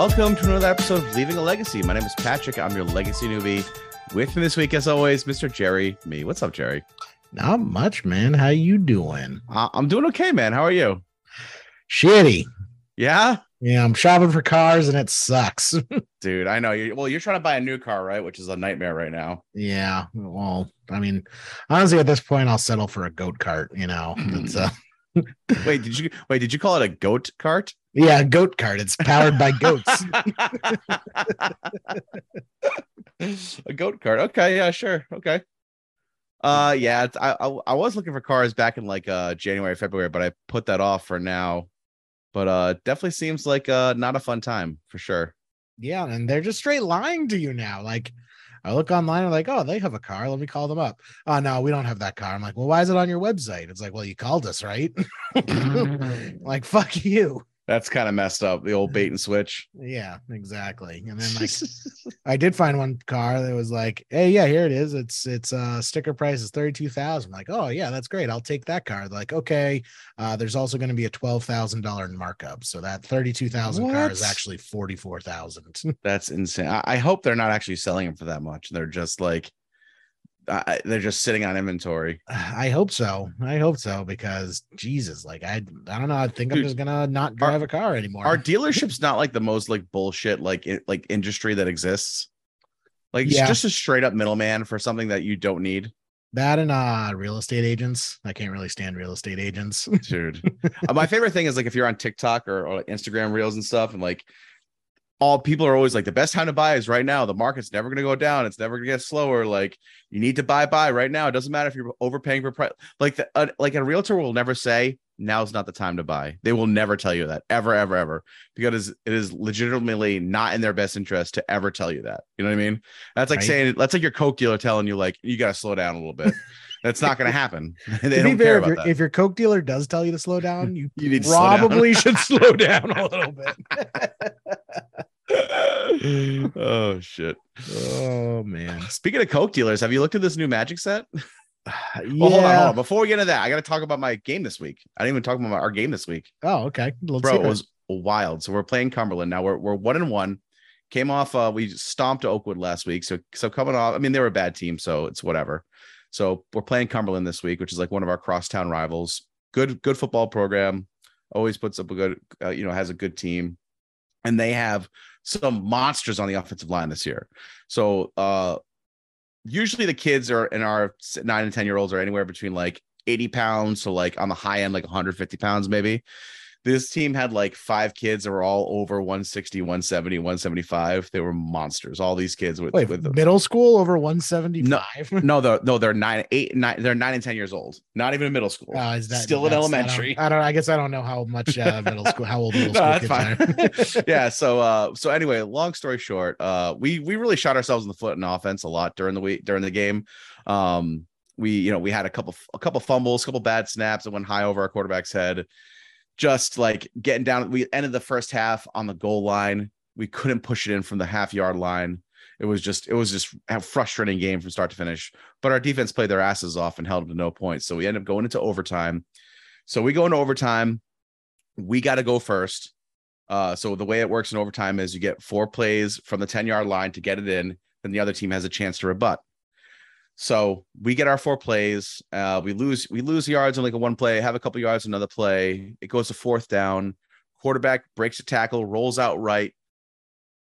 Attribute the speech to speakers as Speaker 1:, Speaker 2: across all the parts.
Speaker 1: Welcome to another episode of Leaving a Legacy. My name is Patrick. I'm your legacy newbie. With me this week, as always, Mr. Jerry. Me. What's up, Jerry?
Speaker 2: Not much, man. How you doing?
Speaker 1: Uh, I'm doing okay, man. How are you?
Speaker 2: Shitty.
Speaker 1: Yeah,
Speaker 2: Yeah, I'm shopping for cars and it sucks.
Speaker 1: dude. I know you. Well, you're trying to buy a new car, right? Which is a nightmare right now.
Speaker 2: yeah. Well, I mean, honestly, at this point, I'll settle for a goat cart. You know, it's uh,
Speaker 1: Wait, did you wait? Did you call it a goat cart?
Speaker 2: Yeah, goat cart. It's powered by goats.
Speaker 1: a goat cart. Okay, yeah, sure. Okay. Uh, yeah, it's, I, I I was looking for cars back in like uh January, February, but I put that off for now. But uh, definitely seems like uh not a fun time for sure.
Speaker 2: yeah, and they're just straight lying to you now. Like, I look online, and I'm like, oh, they have a car. Let me call them up. Oh no, we don't have that car. I'm like, well, why is it on your website? It's like, well, you called us, right? like, fuck you.
Speaker 1: That's kind of messed up. The old bait and switch.
Speaker 2: Yeah, exactly. And then like I did find one car that was like, hey, yeah, here it is. It's it's uh sticker price is 32,000. Like, oh yeah, that's great. I'll take that car. Like, okay. Uh there's also going to be a $12,000 markup. So that 32,000 car is actually 44,000.
Speaker 1: That's insane. I, I hope they're not actually selling them for that much. They're just like, uh, they're just sitting on inventory.
Speaker 2: I hope so. I hope so because Jesus, like I I don't know. I think I'm just to not drive a car anymore.
Speaker 1: Are dealerships not like the most like bullshit like i- like industry that exists? Like
Speaker 2: Yeah.
Speaker 1: just a straight up middleman for something that you don't need,
Speaker 2: that and uh real estate agents. I can't really stand real estate agents.
Speaker 1: dude. Uh, my favorite thing is like if you're on TikTok or, or Instagram reels and stuff, and like all people are always like the best time to buy is right now. The market's never gonna go down. It's never gonna get slower. Like you need to buy buy right now. It doesn't matter if you're overpaying for price. Like the, uh, like a realtor will never say now's not the time to buy. They will never tell you that ever ever ever because it is legitimately not in their best interest to ever tell you that. You know what I mean? That's like
Speaker 2: Right.
Speaker 1: saying that's like your coke dealer telling you like you got to slow down a little bit. That's not gonna happen. they
Speaker 2: to
Speaker 1: don't
Speaker 2: fair,
Speaker 1: care
Speaker 2: if,
Speaker 1: about
Speaker 2: your,
Speaker 1: that.
Speaker 2: if your Coke dealer does tell you to slow down, you
Speaker 1: you need to slow down.
Speaker 2: probably should slow down a little bit.
Speaker 1: oh shit.
Speaker 2: oh man.
Speaker 1: Speaking of Coke dealers, have you looked at this new magic set?
Speaker 2: Yeah.
Speaker 1: Well, hold on, hold on. Before we get into that, I gotta talk about my game this week. I didn't even talk about my, our game this week.
Speaker 2: Oh, okay. Let's
Speaker 1: Bro, it
Speaker 2: it.
Speaker 1: was wild. So we're playing Cumberland. Now we're we're one and one. Came off uh we stomped Oakwood last week. So so coming off, I mean, they were a bad team, so it's whatever. So we're playing Cumberland this week, which is like one of our crosstown rivals. Good, good football program. Always puts up a good, uh, you know, has a good team, and they have some monsters on the offensive line this year. So uh usually the kids are in our nine and ten year olds are anywhere between like 80 pounds to like on the high end like 150 pounds maybe this team had like five kids that were all over 160 170 175 they were monsters all these kids with,
Speaker 2: Wait,
Speaker 1: with the,
Speaker 2: middle school over 175?
Speaker 1: no they're, no they're nine eight nine they're nine and ten years old not even in middle school
Speaker 2: Oh, is that
Speaker 1: Still in
Speaker 2: that's- I don't-
Speaker 1: elementary.
Speaker 2: I don't, I guess I don't know how much uh, middle school, how old middle
Speaker 1: No,
Speaker 2: kids
Speaker 1: fine.
Speaker 2: are.
Speaker 1: yeah so uh so anyway long story short uh we we really shot ourselves in the foot in offense a lot during the week during the game um we you know we had a couple a couple fumbles a couple bad snaps that went high over our quarterback's head just like getting down we ended the first half on the goal line. We couldn't push it in from the half yard line. It was just it was just a frustrating game from start to finish. But our defense played their asses off and held them to no points. So we ended up going into overtime. So we go into overtime. We got to go first. Uh, so the way it works in overtime is you get four plays from the 10 yard line to get it in, then the other team has a chance to rebut. So we get our four plays. Uh, we lose, we lose yards on like a one play, have a couple yards, another play. It goes to fourth down. Quarterback breaks a tackle, rolls out right,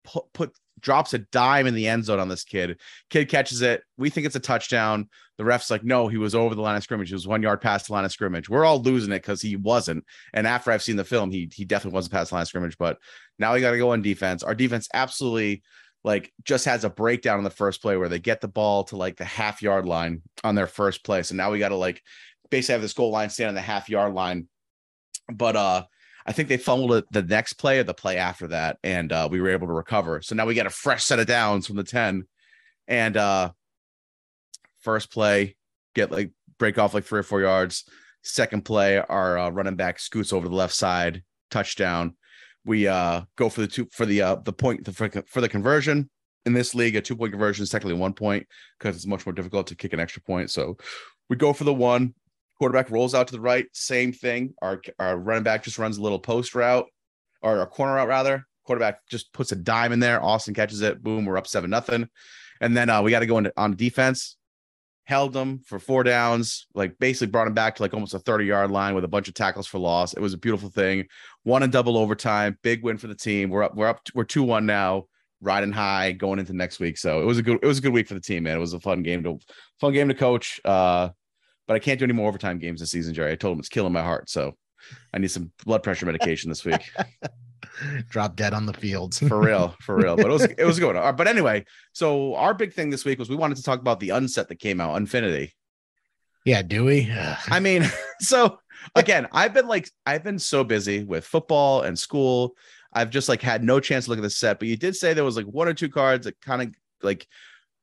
Speaker 1: put, put drops a dime in the end zone on this kid. Kid catches it. We think it's a touchdown. The ref's like, no, he was over the line of scrimmage. He was one yard past the line of scrimmage. We're all losing it because he wasn't. And after I've seen the film, he he definitely wasn't past the line of scrimmage. But now we got to go on defense. Our defense absolutely like just has a breakdown in the first play where they get the ball to like the half yard line on their first play. So now we got to like basically have this goal line stand on the half yard line but uh, I think they fumbled it the next play or the play after that, and uh, we were able to recover. So now we get a fresh set of downs from the ten, and uh, first play get like break off like three or four yards. Second play, our uh, running back scoots over the left side, touchdown. We uh go for the two for the uh the point for, for the conversion in this league. A two point conversion is technically one point because it's much more difficult to kick an extra point. So we go for the one. Quarterback rolls out to the right. Same thing. Our our running back just runs a little post route or a corner route rather. Quarterback just puts a dime in there. Austin catches it. Boom, we're up seven nothing. And then uh, we got to go into on defense held them for four downs, like basically brought him back to like almost a 30 yard line with a bunch of tackles for loss. It was a beautiful thing. One and double overtime, big win for the team. We're up, we're up, we're 2 1 now, riding high going into next week. So it was a good, it was a good week for the team, man. It was a fun game to, fun game to coach. Uh, but I can't do any more overtime games this season, Jerry. I told him it's killing my heart. So I need some blood pressure medication this week.
Speaker 2: drop dead on the fields
Speaker 1: for real, for real. But it was it was good. But anyway, so our big thing this week was we wanted to talk about the unset that came out, Unfinity.
Speaker 2: Yeah, do we?
Speaker 1: I mean, so again, I've been like I've been so busy with football and school. I've just like had no chance to look at the set. But you did say there was like one or two cards that kind of like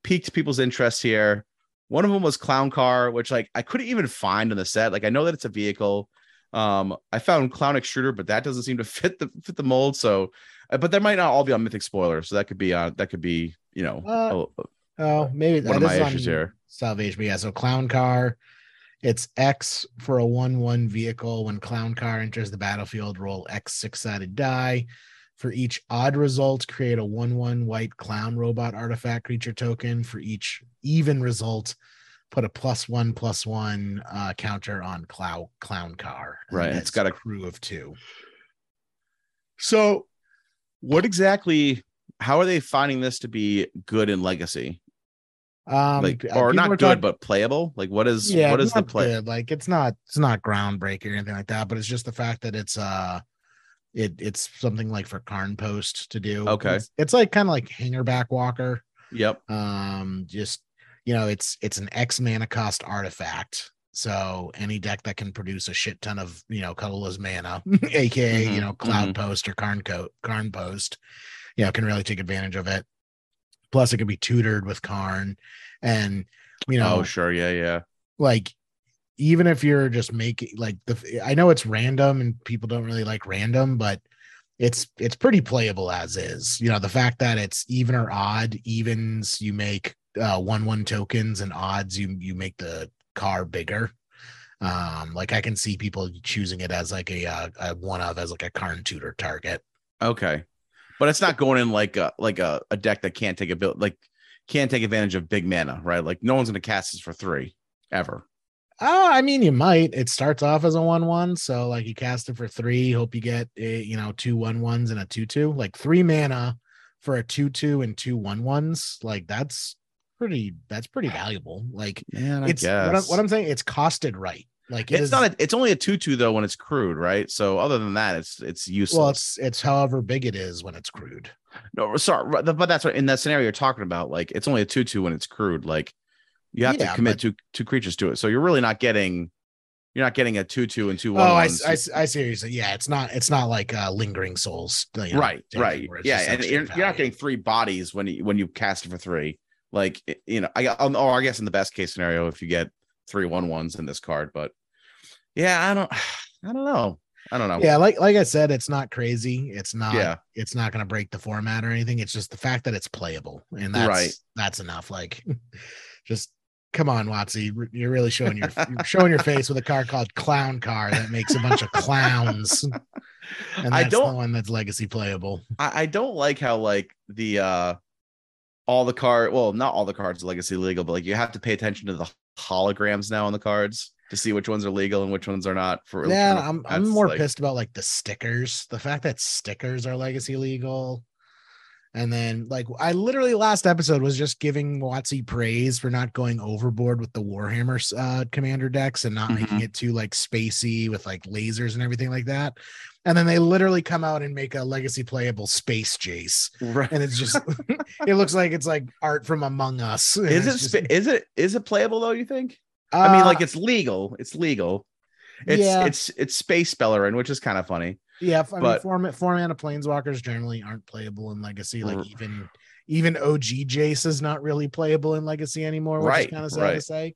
Speaker 1: piqued people's interest here. One of them was Clown Car, which like I couldn't even find in the set. Like I know that it's a vehicle. Um, I found Clown Extruder, but that doesn't seem to fit the fit the mold. So, uh, but that might not all be on Mythic Spoiler. So that could be on that could be you know
Speaker 2: uh, oh maybe
Speaker 1: one of my issues here.
Speaker 2: Salvation, but yeah. So Clown Car, it's X for a one one vehicle. When Clown Car enters the battlefield, roll X six sided die. For each odd result, create a one one white clown robot artifact creature token. For each even result, put a plus one plus one uh, counter on clown clown car.
Speaker 1: Right. It's got a
Speaker 2: crew of two.
Speaker 1: So what exactly how are they finding this to be good in legacy? Um like uh, or not good talking, but playable? Like what is yeah, what is the play? Good.
Speaker 2: Like it's not it's not groundbreaking or anything like that, but it's just the fact that it's uh it it's something like for Karn Post to do.
Speaker 1: Okay.
Speaker 2: It's, it's like kind of like hangarback walker.
Speaker 1: Yep.
Speaker 2: Um just you know, it's it's an X mana cost artifact. So any deck that can produce a shit ton of, you know, colorless mana, aka, mm-hmm, you know, Cloud mm-hmm. Post or Karn Coat, Karn Post, you know, can really take advantage of it. Plus, it can be tutored with Karn. And you know,
Speaker 1: oh sure, yeah, yeah.
Speaker 2: Like even if you're just making like the I know it's random and people don't really like random, but it's it's pretty playable as is. You know, the fact that it's even or odd, evens you make uh, one one tokens and odds, you you make the car bigger. Um, like I can see people choosing it as like a, uh, a one of as like a Karn tutor target.
Speaker 1: Okay, but it's not going in like a like a, a deck that can't take a build like can't take advantage of big mana, right? Like no one's gonna cast this for three ever.
Speaker 2: Oh, I mean, you might. It starts off as a one-one, so like you cast it for three. Hope you get a, you know two one-ones and a two-two. Like three mana for a two-two and two one-ones. Like that's pretty that's pretty valuable. Like
Speaker 1: Man,
Speaker 2: it's what I'm, what I'm, saying, it's costed right. Like
Speaker 1: it it's is, not a, it's only a two though when it's crewed, right? So other than that, it's it's useless.
Speaker 2: Well, it's it's however big it is when it's crewed.
Speaker 1: No, sorry, but that's what in that scenario you're talking about. Like it's only a two when it's crewed. Like you have yeah, to commit but, two two creatures to it, so you're really not getting you're not getting a two two and two one.
Speaker 2: Oh, I, I, I seriously, yeah, it's not it's not like uh, lingering souls,
Speaker 1: you know, right? Right, yeah, and you're, you're, not getting three bodies when you when you cast it for three. Like you know, I got or oh, I guess in the best case scenario, if you get three one ones in this card, but yeah, I don't, I don't know. I don't know.
Speaker 2: Yeah, like like I said, it's not crazy. It's not. Yeah. It's not going to break the format or anything. It's just the fact that it's playable, and that's right. that's enough. Like, just come on, Watsy. You're really showing your you're showing your face with a car called Clown Car that makes a bunch of clowns. And I don't the one that's legacy playable.
Speaker 1: I, I don't like how like the uh all the card well not all the cards are legacy legal but like you have to pay attention to the holograms now on the cards to see which ones are legal and which ones are not for
Speaker 2: yeah i'm, I'm more like, pissed about like the stickers the fact that stickers are legacy legal and then, like, I literally last episode was just giving Watsy praise for not going overboard with the Warhammer uh, commander decks and not mm-hmm. making it too like spacey with like lasers and everything like that. And then they literally come out and make a legacy playable space Jace, right? And it's just, it looks like it's like art from Among Us.
Speaker 1: Is it? Just, is it? Is it playable though? You think? Uh, I mean, like uh, it's legal. It's legal. It's
Speaker 2: Yeah.
Speaker 1: it's it's space Beleren, which is kind of funny.
Speaker 2: Yeah, I mean,
Speaker 1: But-
Speaker 2: four four mana planeswalkers generally aren't playable in Legacy. Like
Speaker 1: R-
Speaker 2: even even OG Jace is not really playable in Legacy anymore, which
Speaker 1: Right,
Speaker 2: is kind of sad
Speaker 1: right.
Speaker 2: to say.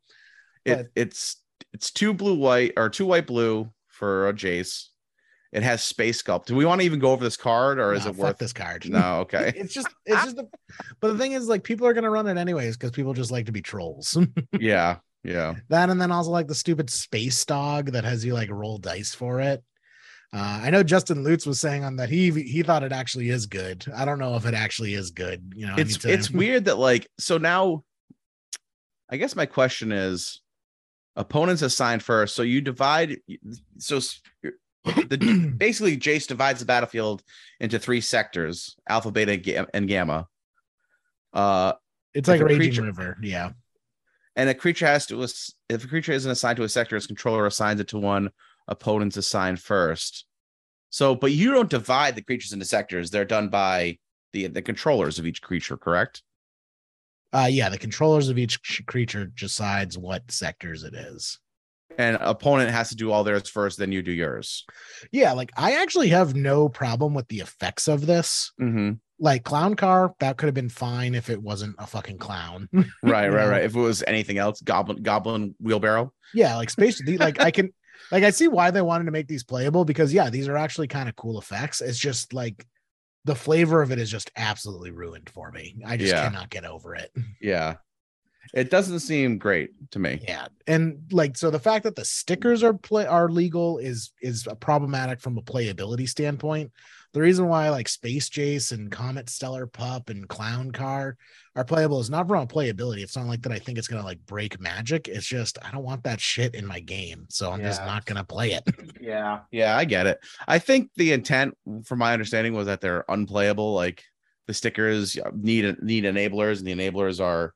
Speaker 1: It it's it's two blue white or two white blue for a Jace. It has space sculpt. Do we want to even go over this card or is
Speaker 2: Nah,
Speaker 1: it worth
Speaker 2: this card?
Speaker 1: No, okay.
Speaker 2: it's just it's just the, but the thing is like people are gonna run it anyways because people just like to be trolls.
Speaker 1: yeah, yeah.
Speaker 2: that and then also like the stupid space dog that has you like roll dice for it. Uh, I know Justin Lutz was saying on that he he thought it actually is good. I don't know if it actually is good. You know,
Speaker 1: It's it's weird that like so now I guess my question is opponents assigned first. So you divide so the basically Jace divides the battlefield into three sectors, alpha, beta, and ga- and gamma. Uh
Speaker 2: it's like a raging
Speaker 1: creature-
Speaker 2: river. Yeah.
Speaker 1: and a creature has to if a creature isn't assigned to a sector, its controller assigns it to one opponent's assigned first. So, but you don't divide the creatures into sectors; they're done by the the controllers of each creature, correct?
Speaker 2: Uh yeah, the controllers of each creature decides what sectors it is.
Speaker 1: And opponent has to do all theirs first, then you do yours.
Speaker 2: Yeah, like I actually have no problem with the effects of this.
Speaker 1: Mm-hmm.
Speaker 2: Like clown car, that could have been fine if it wasn't a fucking clown.
Speaker 1: Right, right, right. If it was anything else, goblin goblin wheelbarrow.
Speaker 2: yeah, like space like I can like I see why they wanted to make these playable because yeah, these are actually kind of cool effects. It's just like the flavor of it is just absolutely ruined for me. I just
Speaker 1: Yeah.
Speaker 2: cannot get over it.
Speaker 1: Yeah, it doesn't seem great to me.
Speaker 2: Yeah, and like so, the fact that the stickers are play are legal is is problematic from a playability standpoint. The reason why like Space Jace and Comet Stellar Pup and Clown Car are playable is not from a playability. It's not like that. I think it's gonna like break Magic. It's just I don't want that shit in my game, so I'm just not gonna play it.
Speaker 1: Yeah, yeah, I get it. I think the intent, from my understanding, was that they're unplayable. Like the stickers need need enablers, and the enablers are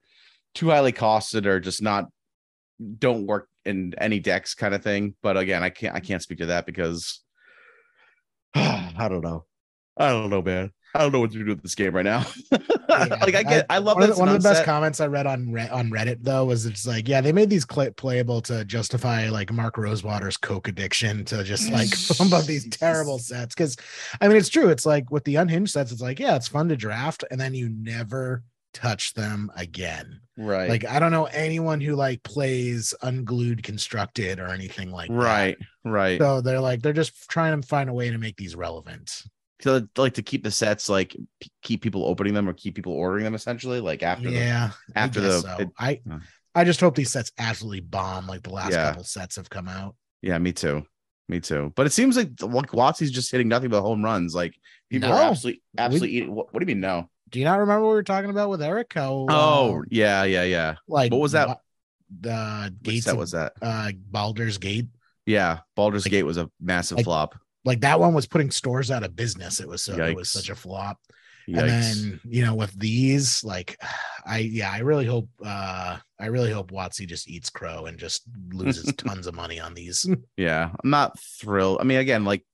Speaker 1: too highly costed or just not don't work in any decks, kind of thing. But again, I can't I can't speak to that because I don't know. I don't know, man. I don't know what to do with this game right now. like I get, I, love
Speaker 2: one, of the, one of the best comments I read on Re- on Reddit though was it's like yeah they made these cl- playable to justify like Mark Rosewater's coke addiction to just like pump up these terrible sets because I mean it's true it's like with the unhinged sets it's like yeah it's fun to draft and then you never touch them again
Speaker 1: right,
Speaker 2: like I don't know anyone who like plays unglued constructed or anything like that.
Speaker 1: right, right.
Speaker 2: so they're like they're just trying to find a way to make these relevant
Speaker 1: to like to keep the sets like p- keep people opening them or keep people ordering them essentially like after
Speaker 2: yeah I
Speaker 1: after
Speaker 2: guess
Speaker 1: the-
Speaker 2: so.
Speaker 1: it-
Speaker 2: I
Speaker 1: uh.
Speaker 2: I just hope these sets absolutely bomb like the last
Speaker 1: Yeah.
Speaker 2: couple sets have come out.
Speaker 1: yeah me too me too but it seems like Watsy's just hitting nothing but home runs like people are
Speaker 2: No.
Speaker 1: absolutely absolutely eating what, what do you mean no
Speaker 2: Do you not remember what we were talking about with Eric? How
Speaker 1: oh
Speaker 2: uh,
Speaker 1: yeah yeah yeah
Speaker 2: like
Speaker 1: what was that?
Speaker 2: The
Speaker 1: which
Speaker 2: gates of,
Speaker 1: was that
Speaker 2: uh Baldur's Gate.
Speaker 1: yeah Baldur's
Speaker 2: Like-
Speaker 1: Gate was a massive
Speaker 2: like-
Speaker 1: flop
Speaker 2: Like that one was putting stores out of business. It was so it was such a flop.
Speaker 1: Yikes.
Speaker 2: And then you know with these, like I yeah, I really hope uh I really hope Watsy just eats crow and just loses tons of money on these.
Speaker 1: yeah I'm not thrilled I mean again like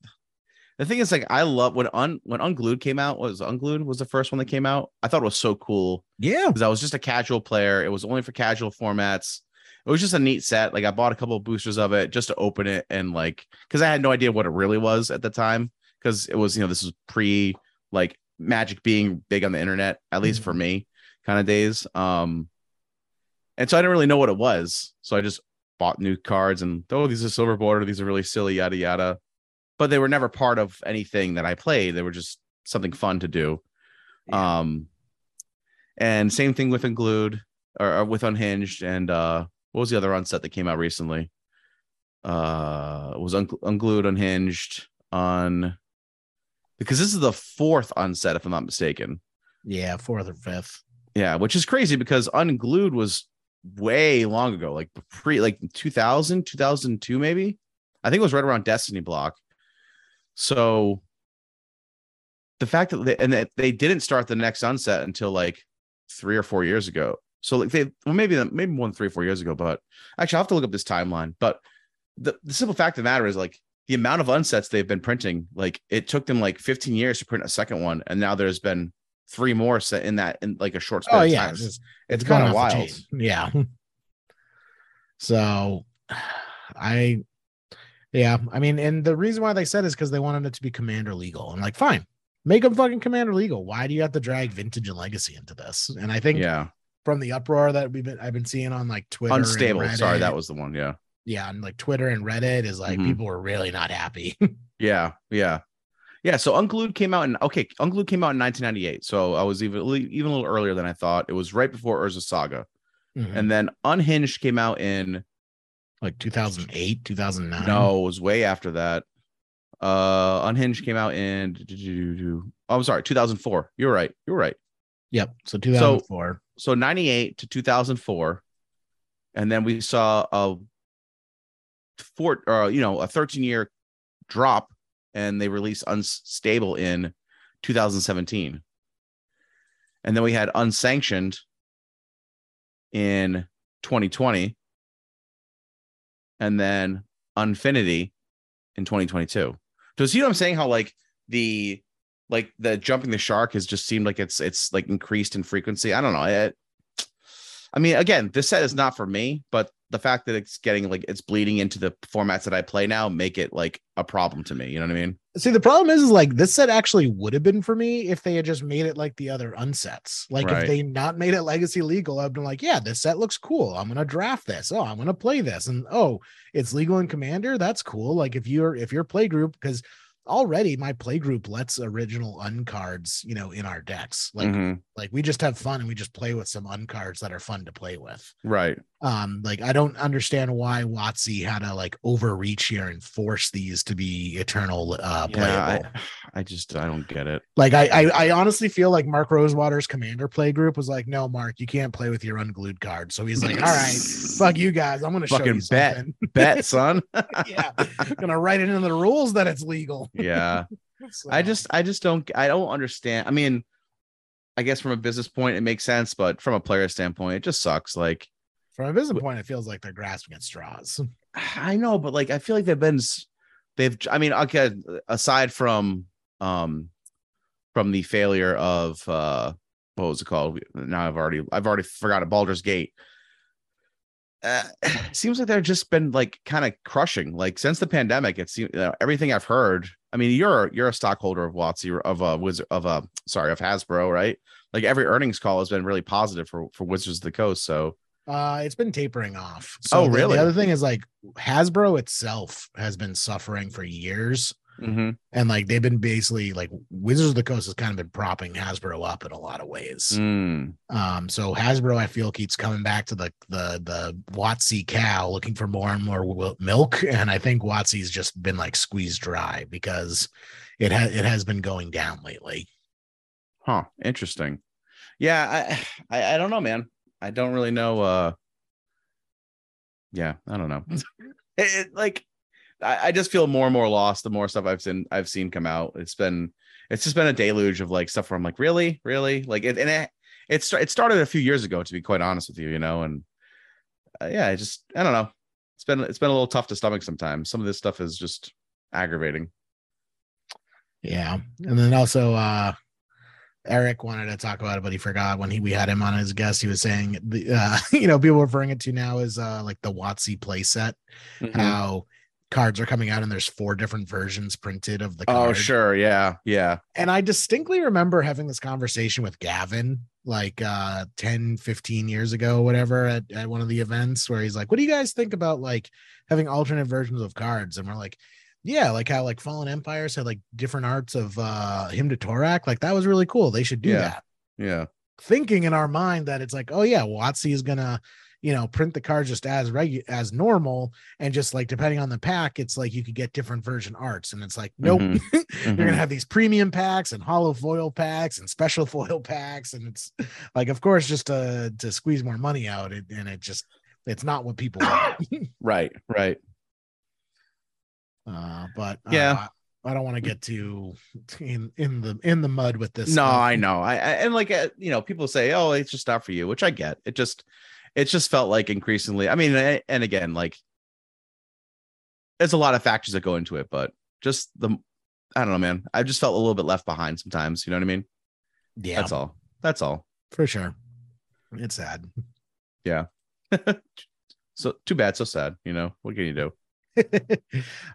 Speaker 1: the thing is like I love when un when Unglued came out was Unglued was the first one that came out I thought it was so cool
Speaker 2: Yeah.
Speaker 1: because I was just a casual player. It was only for casual formats. It was just a neat set. Like I bought a couple of boosters of it just to open it and like because I had no idea what it really was at the time because it was you know this was pre like magic being big on the internet at least for me kind of days. Um, and so I didn't really know what it was, so I just bought new cards and oh these are silver border, these are really silly yada yada, but they were never part of anything that I played. They were just something fun to do.
Speaker 2: Yeah.
Speaker 1: Um, and same thing with Unglued or, or with Unhinged. And uh, what was the other unset that came out recently? Uh, was Un- Unglued, Unhinged, on because this is the fourth unset, if I'm not mistaken.
Speaker 2: Yeah, fourth or fifth.
Speaker 1: Yeah, which is crazy because Unglued was way long ago, like pre, like 2000, 2002, maybe. I think it was right around Destiny Block. So the fact that they, and that they didn't start the next unset until like three or four years ago. So like they, well, maybe maybe more than three or four years ago. But actually, I have to look up this timeline. But the, the simple fact of the matter is like the amount of unsets they've been printing, like it took them like 15 years to print a second one, and now there's been three more set in that in like a short span
Speaker 2: Oh
Speaker 1: of
Speaker 2: yeah,
Speaker 1: time.
Speaker 2: it's, just-
Speaker 1: it's kind of wild.
Speaker 2: Yeah. So I Yeah, I mean, and the reason why they said is because they wanted it to be commander legal. I'm like, fine, make them fucking commander legal. Why do you have to drag vintage and legacy into this? And I think
Speaker 1: Yeah.
Speaker 2: from the uproar that we've been I've been seeing on like Twitter,
Speaker 1: Unstable. Sorry, that was the one. Yeah.
Speaker 2: yeah, and like Twitter and Reddit is like
Speaker 1: Mhm.
Speaker 2: people were really not happy.
Speaker 1: Yeah. Yeah. Yeah. So Unglued came out in okay, Unglued came out in 1998. So I was even even a little earlier than I thought. It was right before Urza Saga.
Speaker 2: Mhm.
Speaker 1: And then Unhinged came out in
Speaker 2: like 2008, 2009.
Speaker 1: no, it was way after that. Uh Unhinged came out in oh, I'm sorry, 2004. You're right. You're right.
Speaker 2: Yep. So 2004.
Speaker 1: so 98 to 2004 and then we saw a four uh, you know a 13 year drop and they released unstable in 2017 and then we had unsanctioned in 2020 and then unfinity in 2022 so see what i'm saying how like the like the jumping the shark has just seemed like it's it's like increased in frequency. I don't know. It, I mean, again, this set is not for me, but the fact that it's getting like it's bleeding into the formats that I play now make it like a problem to me. You know what I mean?
Speaker 2: See, the problem is, is like this set actually would have been for me if they had just made it like the other unsets. Like
Speaker 1: Right.
Speaker 2: if they not made it legacy legal, I've been like, yeah, this set looks cool. I'm gonna draft this. Oh, I'm gonna play this. And oh, it's legal in commander. That's cool. Like if you're if your play group, because already my play group lets original uncards, you know, in our decks. Like
Speaker 1: Mhm.
Speaker 2: like we just have fun and we just play with some uncards that are fun to play with.
Speaker 1: Right.
Speaker 2: Um, like I don't understand why Watsy had to like overreach here and force these to be eternal uh playable.
Speaker 1: Yeah, I, I just I don't get it.
Speaker 2: Like I, I I honestly feel like Mark Rosewater's commander play group was like, no, Mark, you can't play with your unglued card. So he's like, all right, fuck you guys. I'm gonna show
Speaker 1: Fucking
Speaker 2: you
Speaker 1: bet.
Speaker 2: something.
Speaker 1: Bet, son.
Speaker 2: yeah, gonna write it in the rules that it's legal.
Speaker 1: Yeah.
Speaker 2: So,
Speaker 1: I just I just don't I don't understand. I mean, I guess from a business point it makes sense, but from a player standpoint, it just sucks. Like
Speaker 2: from a business point, it feels like they're grasping at straws.
Speaker 1: I know, but like I feel like they've been they've I mean, okay, aside from um from the failure of uh what was it called? Now I've already I've already forgot it, Baldur's Gate. Uh, seems like they've just been like kind of crushing. Like since the pandemic, it seems uh, everything I've heard. I mean, you're you're a stockholder of Watsy of a wizard of a sorry of Hasbro, right? Like every earnings call has been really positive for for Wizards of the Coast. So
Speaker 2: Uh, it's been tapering off.
Speaker 1: Oh,
Speaker 2: the-
Speaker 1: really?
Speaker 2: The other thing is like Hasbro itself has been suffering for years.
Speaker 1: Mhm.
Speaker 2: And like they've been basically like Wizards of the Coast has kind of been propping Hasbro up in a lot of ways.
Speaker 1: Mm.
Speaker 2: Um, so Hasbro, I feel, keeps coming back to the the the Watsy cow, looking for more and more milk, and I think Watsy's just been like squeezed dry because it has it has been going down lately.
Speaker 1: Huh. Interesting. Yeah, I, I I don't know, man. I don't really know. Uh yeah, I don't know. it, it- like I, I just feel more and more lost the more stuff I've seen I've seen come out. It's been it's just been a deluge of like stuff where I'm like, really, really, like it and it it, it started a few years ago, to be quite honest with you, you know, and uh, yeah, I just I don't know. It's been it's been a little tough to stomach sometimes. Some of this stuff is just aggravating.
Speaker 2: Yeah, and then also uh Eric wanted to talk about it, but he forgot when he we had him on as a guest. He was saying the uh, you know people referring it to now is uh like the Watsy play set.
Speaker 1: Mhm.
Speaker 2: How cards are coming out and there's four different versions printed of the
Speaker 1: Oh, sure, yeah, yeah.
Speaker 2: and I distinctly remember having this conversation with Gavin like uh 10 15 years ago whatever at, at one of the events where he's like what do you guys think about like having alternate versions of cards? And we're like yeah like how like fallen empires had like different arts of uh him to Torak like that was really cool. They should do
Speaker 1: Yeah.
Speaker 2: that.
Speaker 1: Yeah.
Speaker 2: thinking in our mind that it's like oh yeah Watsy is gonna you know print the cards just as regu- as normal and just like depending on the pack it's like you could get different version arts and it's like nope
Speaker 1: Mhm.
Speaker 2: you're gonna have these premium packs and hollow foil packs and special foil packs and it's like of course just to to squeeze more money out it, and it just it's not what people want
Speaker 1: Right, right.
Speaker 2: uh but uh,
Speaker 1: Yeah.
Speaker 2: I don't want to get too in in the in the mud with this.
Speaker 1: no
Speaker 2: stuff.
Speaker 1: i know I, I and like uh, you know people say oh it's just not for you which i get it just it just felt like increasingly i mean and again like there's a lot of factors that go into it but just the i don't know man i just felt a little bit left behind sometimes you know what i mean
Speaker 2: Yeah,
Speaker 1: that's all that's all
Speaker 2: for sure. It's sad. Yeah.
Speaker 1: so too bad so sad you know what can you do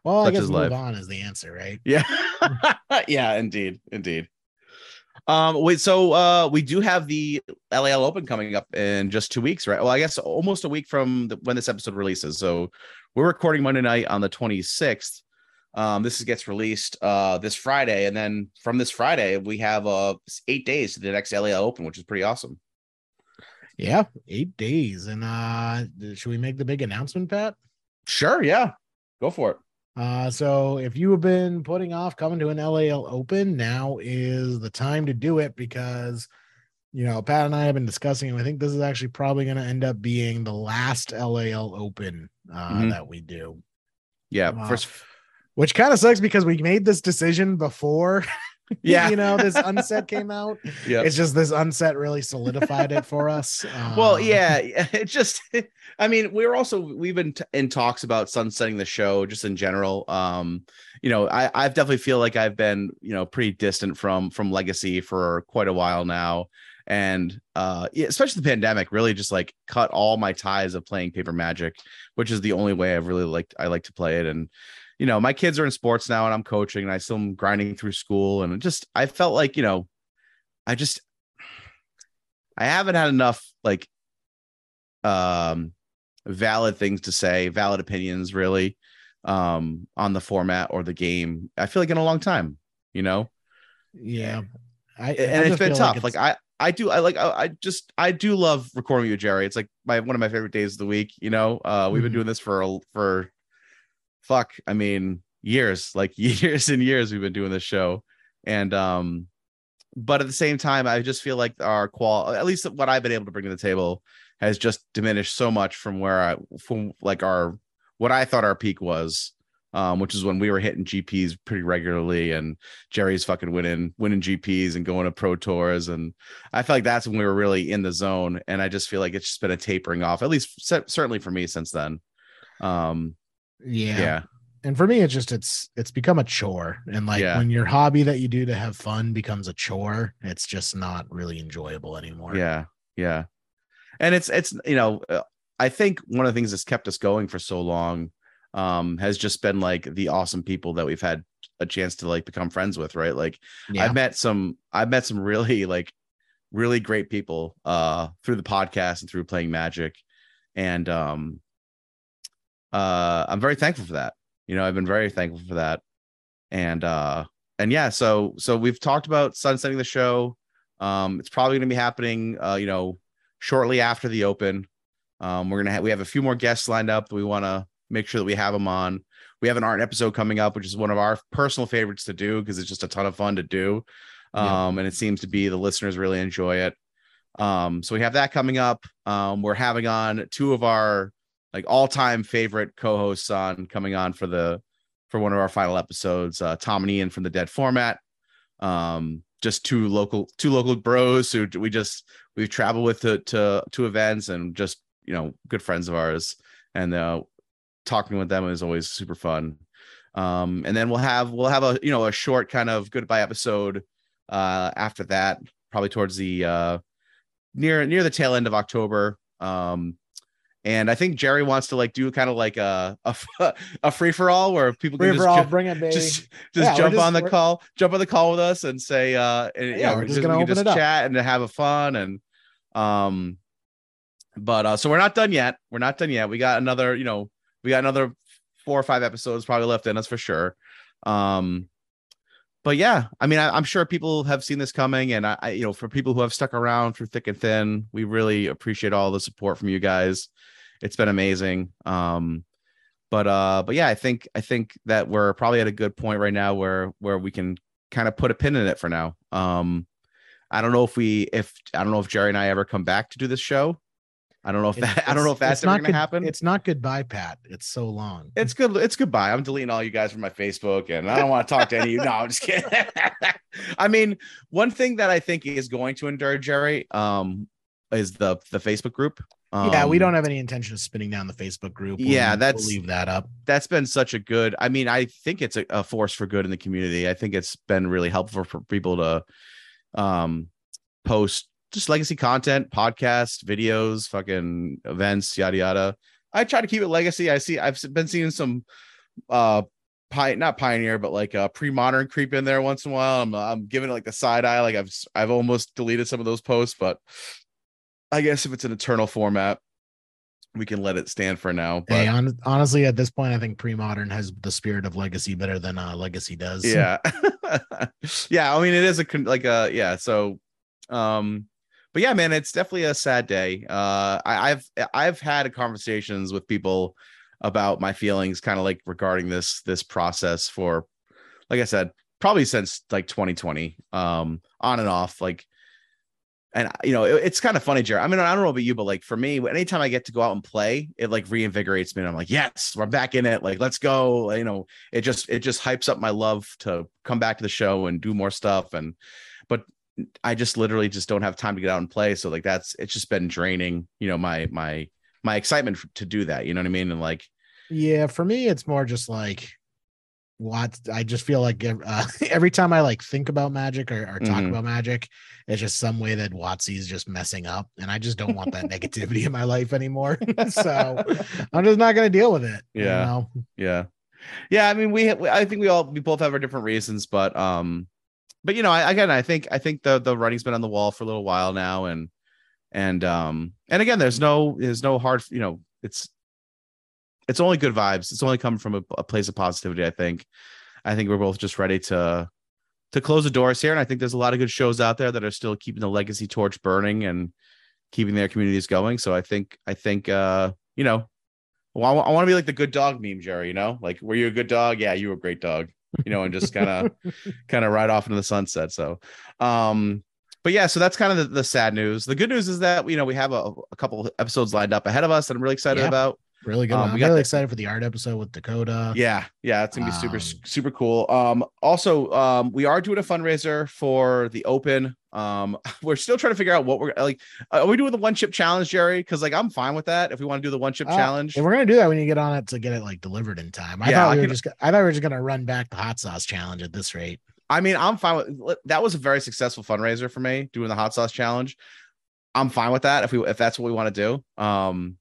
Speaker 2: well, I
Speaker 1: Such
Speaker 2: guess move
Speaker 1: life.
Speaker 2: on is the answer, right?
Speaker 1: Yeah. yeah, indeed. Indeed. Um, wait, so uh we do have the LAL Open coming up in just two weeks, right? Well, I guess almost a week from the, when this episode releases. So we're recording Monday night on the 26th. Um, this gets released uh this Friday, and then from this Friday, we have uh eight days to the next LAL Open, which is pretty awesome.
Speaker 2: Yeah, eight days. And uh should we make the big announcement, Pat?
Speaker 1: Sure, yeah. Go for it.
Speaker 2: Uh, so if you have been putting off coming to an LAL Open, now is the time to do it because you know Pat and I have been discussing, and I think this is actually probably going to end up being the last LAL Open uh,
Speaker 1: Mhm.
Speaker 2: that we do.
Speaker 1: Yeah,
Speaker 2: Wow.
Speaker 1: first
Speaker 2: Which kind of sucks because we made this decision before,
Speaker 1: yeah,
Speaker 2: you know, this unset came out.
Speaker 1: yeah.
Speaker 2: It's just this unset really solidified it for us.
Speaker 1: Well,
Speaker 2: Um,
Speaker 1: yeah, it just I mean, we're also we've been t- in talks about sunsetting the show just in general. Um, you know, I I definitely feel like I've been, you know, pretty distant from from legacy for quite a while now. And uh especially the pandemic really just like cut all my ties of playing paper magic, which is the only way I've really liked I like to play it. And you know, my kids are in sports now and I'm coaching and I still am grinding through school. And just I felt like, you know, I just I haven't had enough like um valid things to say, valid opinions really um on the format or the game. I feel like in a long time, you know.
Speaker 2: yeah. I, I
Speaker 1: And it's
Speaker 2: just
Speaker 1: been tough.
Speaker 2: it's-
Speaker 1: Like, I I do I like I, I just I do love recording with you, Jerry. It's like my one of my favorite days of the week, you know. Uh we've been
Speaker 2: Mhm.
Speaker 1: doing this for for fuck, I mean, years, like years and years we've been doing this show. And um but at the same time, I just feel like our qual at least what I've been able to bring to the table has just diminished so much from where I from like our what I thought our peak was. Um, which is when we were hitting GPs pretty regularly and Jerry's fucking winning winning GPs and going to pro tours. And I feel like that's when we were really in the zone. And I just feel like it's just been a tapering off, at least cer- certainly for me since then. Um,
Speaker 2: yeah.
Speaker 1: yeah.
Speaker 2: and for me it's just it's it's become a chore and like
Speaker 1: Yeah.
Speaker 2: when your hobby that you do to have fun becomes a chore it's just not really enjoyable anymore
Speaker 1: Yeah, yeah, and it's it's you know uh, I think one of the things that's kept us going for so long um has just been like the awesome people that we've had a chance to like become friends with, right? Like
Speaker 2: yeah
Speaker 1: I've met some I've met some really like really great people uh through the podcast and through playing Magic, and um uh I'm very thankful for that. You know, I've been very thankful for that, and uh and yeah, so so we've talked about sunsetting the show. Um, it's probably going to be happening, uh, you know, shortly after the open. Um, we're gonna have we have a few more guests lined up that we want to make sure that we have them on. We have an art episode coming up, which is one of our personal favorites to do because it's just a ton of fun to do.
Speaker 2: Yeah.
Speaker 1: Um, and it seems to be the listeners really enjoy it. Um, so we have that coming up. Um, we're having on two of our like all-time favorite co-hosts on coming on for the for one of our final episodes. Uh, Tom and Ian from the Dead Format. Um, just two local two local bros who we just we've traveled with to to, to events and just you know good friends of ours and uh talking with them is always super fun um and then we'll have we'll have a you know a short kind of goodbye episode uh after that probably towards the uh near near the tail end of october um and i think jerry wants to like do kind of like a a, a free for all where people can
Speaker 2: Free
Speaker 1: just
Speaker 2: all,
Speaker 1: ju-
Speaker 2: bring it, baby.
Speaker 1: just just
Speaker 2: Yeah,
Speaker 1: jump
Speaker 2: just-
Speaker 1: on the call jump on the call with us and say uh and,
Speaker 2: Yeah,
Speaker 1: yeah
Speaker 2: we're
Speaker 1: we're
Speaker 2: just
Speaker 1: just
Speaker 2: gonna
Speaker 1: we
Speaker 2: open
Speaker 1: just chat and have a fun and um but uh so we're not done yet. We're not done yet. We got another you know we got another four or five episodes probably left in us for sure. Um but yeah i mean I, i'm sure people have seen this coming and I, I you know for people who have stuck around through thick and thin we really appreciate all the support from you guys it's been amazing um but uh but yeah i think i think that we're probably at a good point right now where where we can kind of put a pin in it for now um i don't know if we if i don't know if jerry and i ever come back to do this show i don't know if
Speaker 2: It's-
Speaker 1: i don't know if that's
Speaker 2: not
Speaker 1: gonna happen
Speaker 2: It's not goodbye, Pat. It's so long.
Speaker 1: it's good. It's goodbye. I'm deleting all you guys from my Facebook, and I don't want to talk to any of you. No, I'm just kidding. I mean, one thing that I think is going to endure, Jerry, um, is the the Facebook group.
Speaker 2: Yeah, we
Speaker 1: Um,
Speaker 2: don't have any intention of spinning down the Facebook group. We'll
Speaker 1: Yeah, that's-
Speaker 2: we'll leave that up.
Speaker 1: That's been such a good. I mean, I think it's a, a force for good in the community. I think it's been really helpful for people to, um, post just legacy content, podcasts, videos, fucking events, yada yada. I try to keep it legacy. I see I've been seeing some uh pi- not pioneer, but like a pre-modern creep in there once in a while. I'm I'm giving it like the side eye. Like I've I've almost deleted some of those posts, but I guess if it's an eternal format, we can let it stand for now. But
Speaker 2: Hey, hon- honestly, at this point, I think pre-modern has the spirit of legacy better than uh, legacy does.
Speaker 1: yeah yeah i mean it is a con- like a yeah so um but yeah man it's definitely a sad day uh I, i've i've had conversations with people about my feelings kind of like regarding this this process for like i said probably since like 2020 um on and off like and uh, you know it- it's kind of funny jared i mean i don't know about you but like for me anytime i get to go out and play it like reinvigorates me and i'm like yes we're back in it like let's go you know it just it just hypes up my love to come back to the show and do more stuff and but i just literally just don't have time to get out and play so like that's it's just been draining you know my my my excitement to do that you know what i mean and like
Speaker 2: Yeah, for me, it's more just like what I just feel like uh, every time I like think about magic or, or talk
Speaker 1: Mhm.
Speaker 2: about magic, it's just some way that watsy is just messing up, and I just don't want that negativity in my life anymore. so I'm just not gonna deal with it. you
Speaker 1: Yeah.
Speaker 2: know?
Speaker 1: yeah yeah i mean we i think we all we both have our different reasons but um but you know I, again i think i think the the writing's been on the wall for a little while now and and um and again there's no there's no hard you know it's it's only good vibes it's only coming from a, a place of positivity i think i think we're both just ready to to close the doors here and i think there's a lot of good shows out there that are still keeping the legacy torch burning and keeping their communities going so i think i think uh you know well, I, want to be like the good dog meme, Jerry. You know, like were you a good dog? Yeah, you were a great dog. You know, and just kind of kind of ride off into the sunset. So, um, but yeah, so that's kind of the, the sad news. The good news is that you know we have a, a couple episodes lined up ahead of us that I'm really excited
Speaker 2: Yeah.
Speaker 1: about.
Speaker 2: Really good.
Speaker 1: Um, we got
Speaker 2: really excited for the art episode with Dakota.
Speaker 1: Yeah, yeah, it's gonna be super
Speaker 2: Um,
Speaker 1: super cool. Um, also, um, we are doing a fundraiser for the Open. Um, we're still trying to figure out what we're like. Are we doing the one chip challenge, Jerry? Because like I'm fine with that. If we want to do the one chip
Speaker 2: Uh,
Speaker 1: challenge,
Speaker 2: If we're gonna do that, we need to get on it to get it like delivered in time. I
Speaker 1: Yeah,
Speaker 2: thought
Speaker 1: I
Speaker 2: we were
Speaker 1: can-
Speaker 2: just. I thought we were just gonna run back the hot sauce challenge at this rate.
Speaker 1: I mean, I'm fine with that. Was a very successful fundraiser for me doing the hot sauce challenge. I'm fine with that if we if that's what we want to do. Um,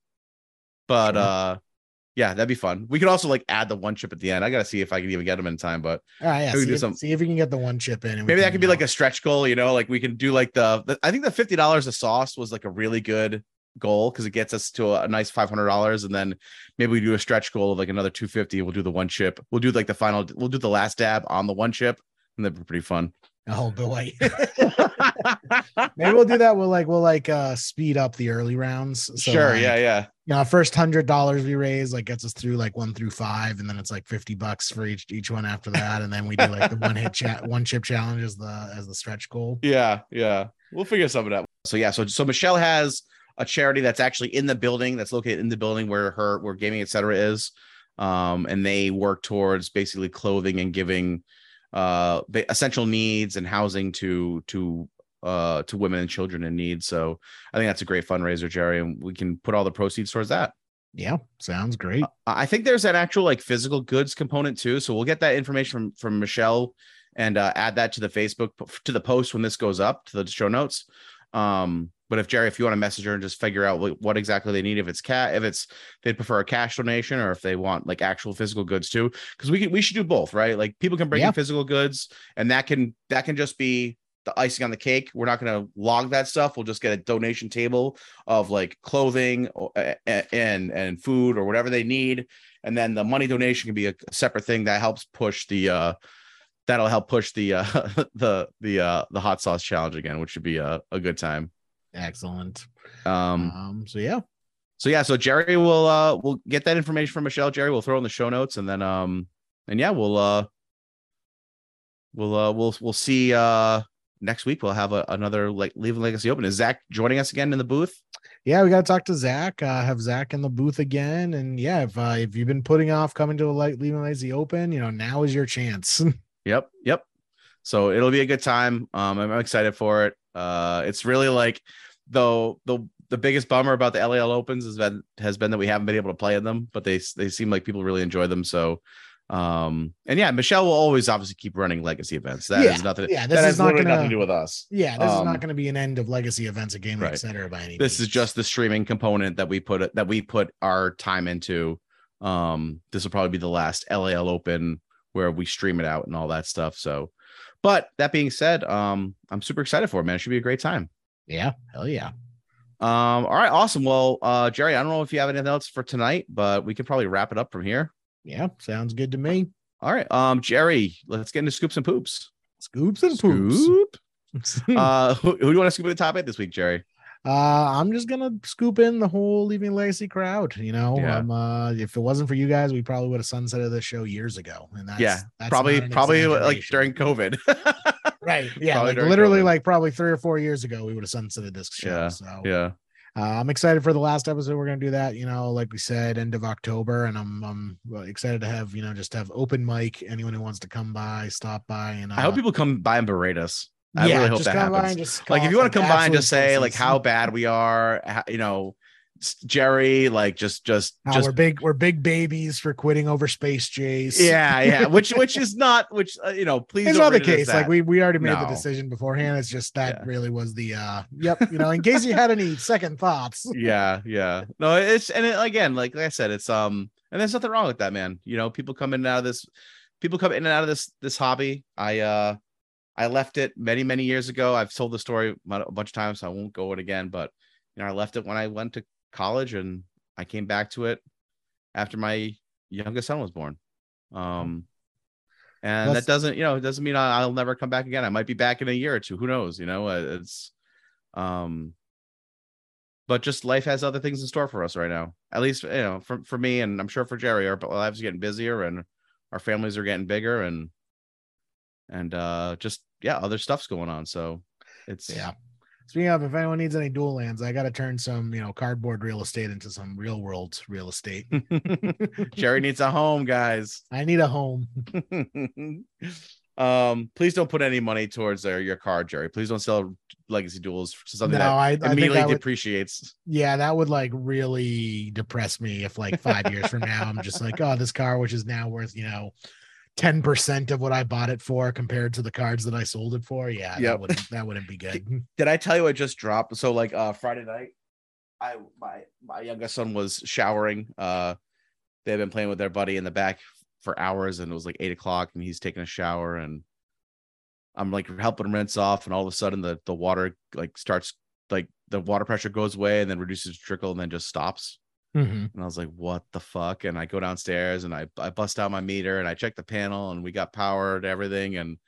Speaker 1: but
Speaker 2: Sure.
Speaker 1: uh, yeah, that'd be fun. We could also like add the one chip at the end. I gotta see if I can even get them in time, but
Speaker 2: All right, yeah. See
Speaker 1: do
Speaker 2: if,
Speaker 1: some-
Speaker 2: see if we can get the one chip in.
Speaker 1: maybe that could be like a stretch goal. You know, like we can do like the, the I think the fifty dollars a sauce was like a really good goal because it gets us to a, a nice five hundred dollars, and then maybe we do a stretch goal of like another two fifty. We'll do the one chip. We'll do like the final. We'll do the last dab on the one chip, and that'd be pretty fun.
Speaker 2: Oh boy. Maybe we'll do that. We'll like we'll like uh speed up the early rounds. So
Speaker 1: sure.
Speaker 2: like,
Speaker 1: yeah. Yeah.
Speaker 2: You know, first hundred dollars we raise like gets us through like one through five, and then it's like fifty bucks for each each one after that, and then we do like the one hit chat one chip challenge as the as the stretch goal.
Speaker 1: Yeah, yeah. We'll figure something out. So yeah, so so Michelle has a charity that's actually in the building, that's located in the building where her where gaming etc. is. Um, and they work towards basically clothing and giving uh essential needs and housing to to uh to women and children in need. So I think that's a great fundraiser, Jerry, and we can put all the proceeds towards that.
Speaker 2: Yeah, sounds great.
Speaker 1: I think there's an actual like physical goods component too. So we'll get that information from from Michelle and uh, add that to the Facebook to the post when this goes up to the show notes. Um, but if Jerry, if you want to message her and just figure out what, what exactly they need, if it's cat, if it's they'd prefer a cash donation or if they want like actual physical goods too, because we can we should do both, right? Like people can bring
Speaker 2: Yeah.
Speaker 1: in physical goods, and that can that can just be the icing on the cake. We're not going to log that stuff. We'll just get a donation table of like clothing or, a- a- and and food or whatever they need, and then the money donation can be a separate thing that helps push the uh that'll help push the uh the the uh the hot sauce challenge again, which should be a, a good time.
Speaker 2: Excellent.
Speaker 1: Um
Speaker 2: Um, so yeah,
Speaker 1: so yeah, so Jerry will uh we'll get that information from Michelle. Jerry we'll throw in the show notes and then um and yeah, we'll uh we'll uh we'll we'll see uh next week we'll have a, another like leaving legacy open. Is Zach joining us again in the booth?
Speaker 2: yeah, we got to talk to Zach. Uh, have Zach in the booth again, and yeah, if uh, if you've been putting off coming to a like leaving lazy open, you know now is your chance.
Speaker 1: Yep, yep. So it'll be a good time. Um, I'm excited for it. Uh, it's really like though the the biggest bummer about the LAL Opens has been has been that we haven't been able to play in them, but they they seem like people really enjoy them. So Um, and yeah, Michelle will always obviously keep running legacy events. That is
Speaker 2: Yeah,
Speaker 1: nothing.
Speaker 2: yeah,
Speaker 1: that
Speaker 2: this
Speaker 1: has
Speaker 2: is not gonna-
Speaker 1: nothing to do with us.
Speaker 2: Yeah, this is
Speaker 1: Um,
Speaker 2: not going to be an end of legacy events at Gaming
Speaker 1: right.
Speaker 2: Center by any
Speaker 1: This is just the streaming component that we put that we put our time into. Um, this will probably be the last LAL Open where we stream it out and all that stuff. So, but that being said, um, I'm super excited for it, man. It should be a great time.
Speaker 2: Yeah, hell yeah.
Speaker 1: Um, all right, awesome. Well, uh, Jerry, I don't know if you have anything else for tonight, but we could probably wrap it up from here.
Speaker 2: Yeah, sounds good to me.
Speaker 1: All right, um, Jerry, let's get into scoops and poops.
Speaker 2: Scoops and poops.
Speaker 1: Scoop.
Speaker 2: uh,
Speaker 1: Uh, who, who do you want to scoop at the top eight this week, Jerry?
Speaker 2: I'm just gonna scoop in the whole Leaving Legacy crowd. You know,
Speaker 1: Yeah.
Speaker 2: um, uh, if it wasn't for you guys, we probably would have sunsetted this show years ago. And that's
Speaker 1: yeah,
Speaker 2: that's
Speaker 1: probably, probably like during COVID.
Speaker 2: right. Yeah, like literally,
Speaker 1: COVID.
Speaker 2: like probably three or four years ago, we would have sunsetted this show.
Speaker 1: Yeah,
Speaker 2: So
Speaker 1: yeah.
Speaker 2: Uh, I'm excited for the last episode. We're gonna do that, you know, like we said, end of October, and I'm I'm uh, excited to have you know just have open mic. Anyone who wants to come by, stop by, and uh,
Speaker 1: I hope people come by and berate us. I
Speaker 2: yeah,
Speaker 1: really hope
Speaker 2: just
Speaker 1: that happens. like if you want to come by and just say like how bad we are, how, you know, Jerry, like just just
Speaker 2: How
Speaker 1: just
Speaker 2: we're big we're big babies for quitting over space Jace.
Speaker 1: yeah, yeah, which which is not which uh, you know, please
Speaker 2: It's
Speaker 1: don't
Speaker 2: the
Speaker 1: read it as
Speaker 2: case. Like we we already made the decision beforehand. It's just that
Speaker 1: Yeah.
Speaker 2: really was the uh yep, you know, in case you had any second thoughts.
Speaker 1: yeah, yeah. No, it's and it, again, like, like I said, it's um, and there's nothing wrong with that, man. You know, people come in and out of this, people come in and out of this this hobby. I uh, I left it many many years ago. I've told the story a bunch of times, so I won't go it again. But you know, I left it when I went to college, and I came back to it after my youngest son was born. Um. And
Speaker 2: That's-
Speaker 1: that doesn't, you know, it doesn't mean I- I'll never come back again. I might be back in a year or two. Who knows? You know, Uh, it's, um, but just life has other things in store for us right now. At least, you know, for, for me and I'm sure for Jerry, our lives are getting busier and our families are getting bigger and and uh just yeah, other stuff's going on. So it's
Speaker 2: Yeah. Speaking of, if anyone needs any dual lands, I got to turn some, you know, cardboard real estate into some real world real estate.
Speaker 1: Jerry needs a home, guys.
Speaker 2: I need a home.
Speaker 1: um, please don't put any money towards uh, your car, Jerry. Please don't sell legacy duels for something
Speaker 2: No,
Speaker 1: that
Speaker 2: I, I think
Speaker 1: immediately
Speaker 2: would,
Speaker 1: depreciates.
Speaker 2: yeah, that would like really depress me if like five years from now I'm just like, oh, this car, which is now worth, you know, 10% of what I bought it for compared to the cards that I sold it for. Yeah,
Speaker 1: Yep.
Speaker 2: that wouldn't that wouldn't be good.
Speaker 1: did I tell you I just dropped? So like uh Friday night, I my my youngest son was showering. Uh they've been playing with their buddy in the back for hours and it was like eight o'clock and he's taking a shower and I'm like helping him rinse off and all of a sudden the the water like starts like the water pressure goes away and then reduces to trickle and then just stops.
Speaker 2: Mhm.
Speaker 1: And I was like, what the fuck? And I go downstairs and I, I bust out my meter and I check the panel and we got power to everything and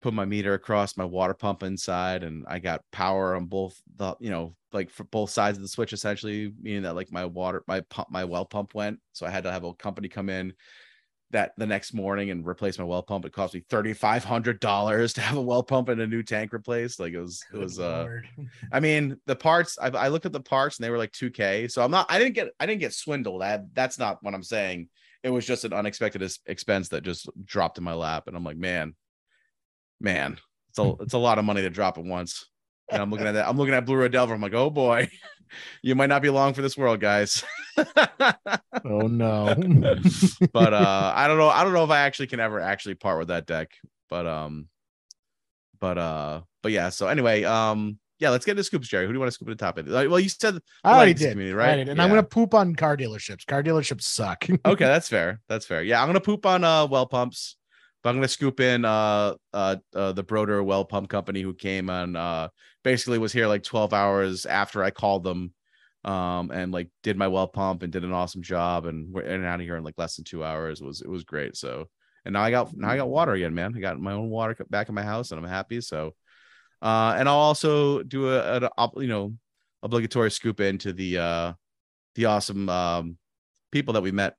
Speaker 1: put my meter across my water pump inside and I got power on both the, you know, like for both sides of the switch, essentially, meaning that like my water, my pump, my well pump went. So I had to have a company come in that the next morning and replace my well pump. It cost me $3,500 to have a well pump and a new tank replaced. Like it was, it
Speaker 2: Good
Speaker 1: was, uh, I mean, the parts. I, I looked at the parts and they were like 2K. So I'm not. I didn't get. I didn't get swindled. I, that's not what I'm saying. It was just an unexpected expense that just dropped in my lap, and I'm like, man, man, it's a it's a lot of money to drop at once. And I'm looking at that. I'm looking at Blue Red Delver. I'm like, oh boy, you might not be long for this world, guys.
Speaker 2: oh no.
Speaker 1: but uh, I don't know. I don't know if I actually can ever actually part with that deck. But um, but uh, but yeah. So anyway, um, yeah, let's get into scoops, Jerry. Who do you want to scoop at the top? Of? Like, well, you said
Speaker 2: I already did.
Speaker 1: community,
Speaker 2: I
Speaker 1: right?
Speaker 2: did. And
Speaker 1: Yeah.
Speaker 2: I'm gonna poop on car dealerships. Car dealerships suck.
Speaker 1: okay, that's fair. That's fair. Yeah, I'm gonna poop on uh well pumps, but I'm gonna scoop in uh uh, uh the Broder well pump company who came and uh basically was here like 12 hours after I called them, um and like did my well pump and did an awesome job and we're in and out of here in like less than two hours. It was it was great. So and now I got now I got water again, man. I got my own water back in my house and I'm happy. So uh and I'll also do a, op- you know obligatory scoop into the uh the awesome um people that we met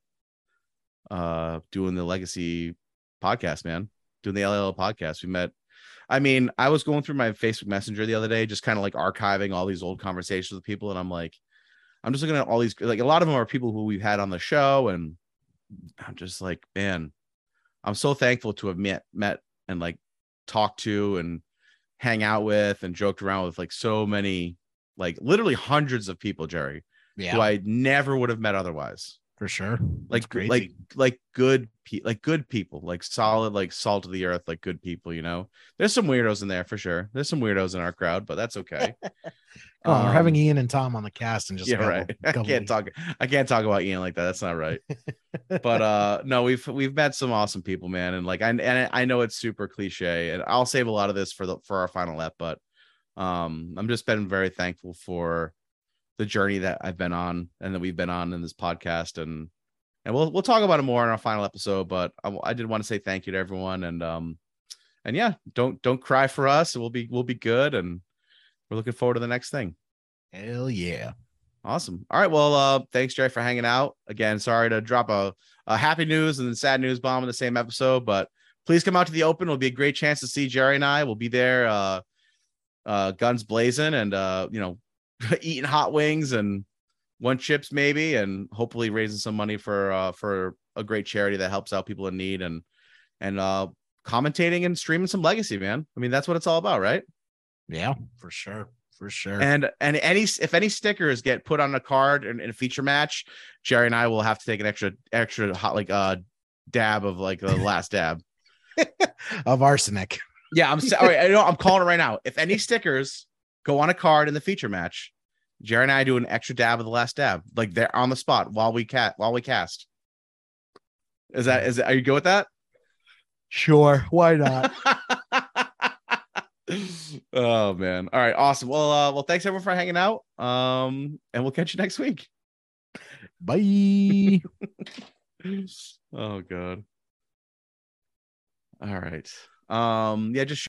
Speaker 1: uh doing the legacy podcast man doing the LL podcast we met I mean I was going through my Facebook Messenger the other day just kind of like archiving all these old conversations with people and I'm like I'm just looking at all these like a lot of them are people who we've had on the show and I'm just like man I'm so thankful to have met met and like talked to and hang out with and joked around with like so many like literally hundreds of people Jerry
Speaker 2: yeah.
Speaker 1: who I never would have met otherwise.
Speaker 2: For sure.
Speaker 1: like
Speaker 2: It's crazy.
Speaker 1: like like good pe- like good people like solid like salt of the earth like good people you know there's some weirdos in there for sure there's some weirdos in our crowd but that's okay
Speaker 2: Come on, we're having
Speaker 1: Um,
Speaker 2: Ian and Tom on the cast and just
Speaker 1: yeah
Speaker 2: a couple-
Speaker 1: right i can't
Speaker 2: weeks.
Speaker 1: talk i can't talk about ian like that that's not right but uh no we've we've met some awesome people man and like i and i know it's super cliche and i'll save a lot of this for the for our final ep but um i'm just been very thankful for the journey that i've been on and that we've been on in this podcast and and we'll we'll talk about it more in our final episode but i, I did want to say thank you to everyone and um and yeah don't don't cry for us we'll be we'll be good and we're looking forward to the next thing
Speaker 2: Hell yeah.
Speaker 1: Awesome. All right. Well, uh, thanks, Jerry, for hanging out. Again, sorry to drop a, a happy news and then sad news bomb in the same episode, but please come out to the open. It'll be a great chance to see Jerry and I. We'll be there, uh, uh, guns blazing and uh, you know, eating hot wings and one chips maybe, and hopefully raising some money for uh for a great charity that helps out people in need and and uh commentating and streaming some legacy, man. I mean, that's what it's all about, right?
Speaker 2: Yeah, for sure. For sure.
Speaker 1: And and any if any stickers get put on a card in, in a feature match, Jerry and I will have to take an extra extra hot like uh dab of like the last dab.
Speaker 2: of arsenic.
Speaker 1: Yeah, I'm sorry. I know I'm calling it right now. If any stickers go on a card in the feature match, Jerry and I do an extra dab of the last dab, like they're on the spot while we cat while we cast. Is that is that, are you good with that?
Speaker 2: Sure. Why not?
Speaker 1: oh man. All right, awesome. Well, uh, well, thanks everyone for hanging out. Um, and we'll catch you next week.
Speaker 2: Bye.
Speaker 1: oh god. All right. Um, yeah, just